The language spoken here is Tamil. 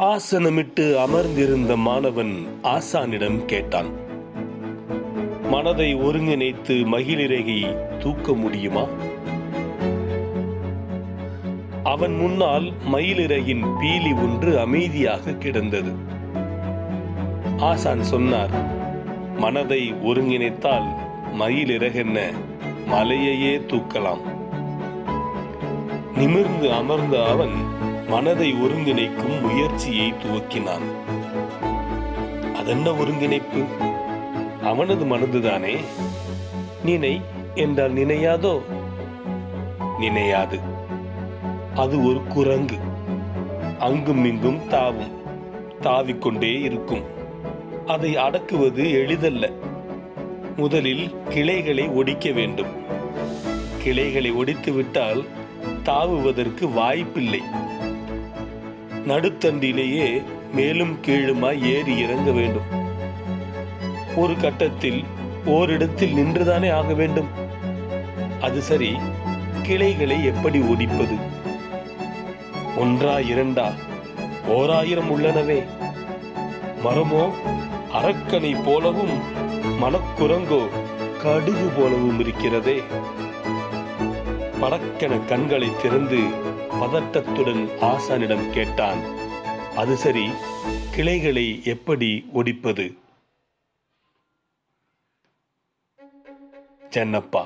ஆசனமிட்டு அமர்ந்திருந்த மாணவன் ஆசானிடம் கேட்டான் மனதை ஒருங்கிணைத்து மகிழிறகை தூக்க முடியுமா? அவன் முன்னால் மயிலிறகின் பீலி ஒன்று அமைதியாக கிடந்தது. ஆசான் சொன்னார் மனதை ஒருங்கிணைத்தால் மயிலிறகென்ன மலையையே தூக்கலாம். நிமிர்ந்து அமர்ந்த அவன் மனதை ஒருங்கிணைக்கும் முயற்சியை துவக்கினான். அதென்ன ஒருங்கிணைப்பு? அவனது மனதுதானே? நினை என்றால் நினையாதோ? நினையாது. அது ஒரு குரங்கு. அங்கும் இங்கும் தாவும் தாவிக்கொண்டே இருக்கும். அதை அடக்குவது எளிதல்ல. முதலில் கிளைகளை ஒடிக்க வேண்டும். கிளைகளை ஒடித்து விட்டால் தாவுவதற்கு வாய்ப்பில்லை. நடுத்தண்டிலேயே மேலும் கீழுமாய் ஏறி இறங்க வேண்டும். ஒரு கட்டத்தில் ஓரிடத்தில் நின்றுதானே ஆக வேண்டும். அது சரி கிளைகளை எப்படி ஒடிப்பது? ஒன்றா இரண்டா? ஓராயிரம் உள்ளனவே. மரமோ அரக்கனை போலவும் மனக்குரங்கோ கடுகு போலவும் இருக்கிறதே. படக்கென கண்களை திறந்து பதட்டத்துடன் ஆசானிடம் கேட்டான் அது சரி கிளைகளை எப்படி ஒடிப்பது? சென்னப்பா